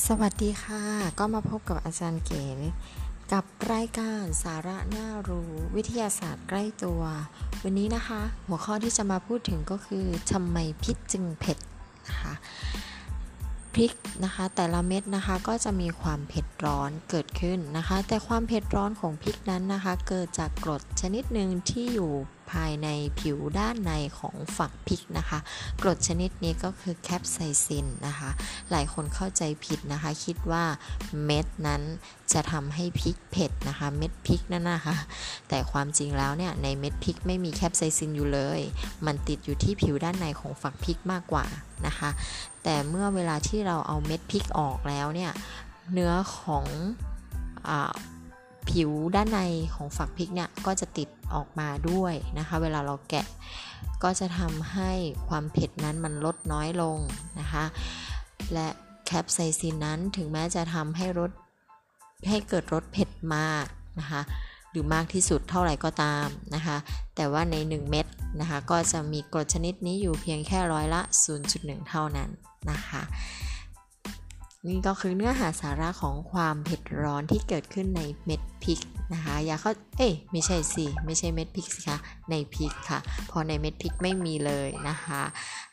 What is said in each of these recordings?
สวัสดีค่ะ ก็มาพบกับอาจารย์เก๋กับรายการสาระน่ารู้วิทยาศาสตร์ใกล้ตัว วันนี้นะคะ หัวข้อที่จะมาพูดถึงก็คือทำไมพิษจึงเผ็ดนะคะพริกนะคะ แต่ละเม็ดนะคะก็จะมีความเผ็ดร้อนเกิดขึ้นนะคะ แต่ความเผ็ดร้อนของพริกนั้นนะคะ เกิดจากกรดชนิดหนึ่งที่อยู่ภายในผิวด้านในของฝักพริกนะคะ กรดชนิดนี้ก็คือแคปไซซินนะคะ หลายคนเข้าใจผิดนะคะ คิดว่าเม็ดนั้นจะทำให้พริกเผ็ดนะคะ เม็ดพริกนั่นนะคะ แต่ความจริงแล้วเนี่ยในเม็ดพริกไม่มีแคปไซซินอยู่เลย มันติดอยู่ที่ผิวด้านในของฝักพริกมากกว่านะคะ แต่เมื่อเวลาที่เราเอาเม็ดพริกออกแล้วเนี่ยเนื้อของ ผิวด้านในของฝักพริกเนี่ยก็จะติดออกมาด้วยนะคะ เวลาเราแกะก็จะทำให้ความเผ็ดนั้นมันลดน้อยลงนะคะ และแคปไซซินนั้นถึงแม้จะทำให้รสให้เกิดรสเผ็ดมากนะคะ หรือมากที่สุดเท่าไหร่ก็ตามนะคะ แต่ว่าใน 1 เม็ดนะคะ ก็จะมีกรดชนิดนี้อยู่เพียงแค่ร้อยละ 0.1 เท่านั้นนะคะ นี่ก็คือเนื้อหาสาระของความเผ็ดร้อนที่เกิดขึ้นในเม็ดพริกนะคะอย่าเข้าเอ้ยไม่ใช่สิไม่ใช่เม็ดพริกสิคะในพริกค่ะ พอในเม็ดพริกไม่มีเลยนะคะ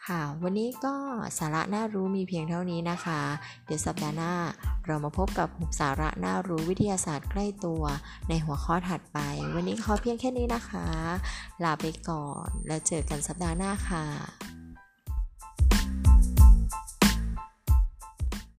ค่ะวันนี้ก็สาระน่ารู้มีเพียงเท่านี้นะคะ เดี๋ยวสัปดาห์หน้าเรามาพบกับสาระน่ารู้วิทยาศาสตร์ใกล้ตัวในหัวข้อถัดไป วันนี้ขอเพียงแค่นี้นะคะ ลาไปก่อนแล้วเจอกันสัปดาห์หน้าค่ะ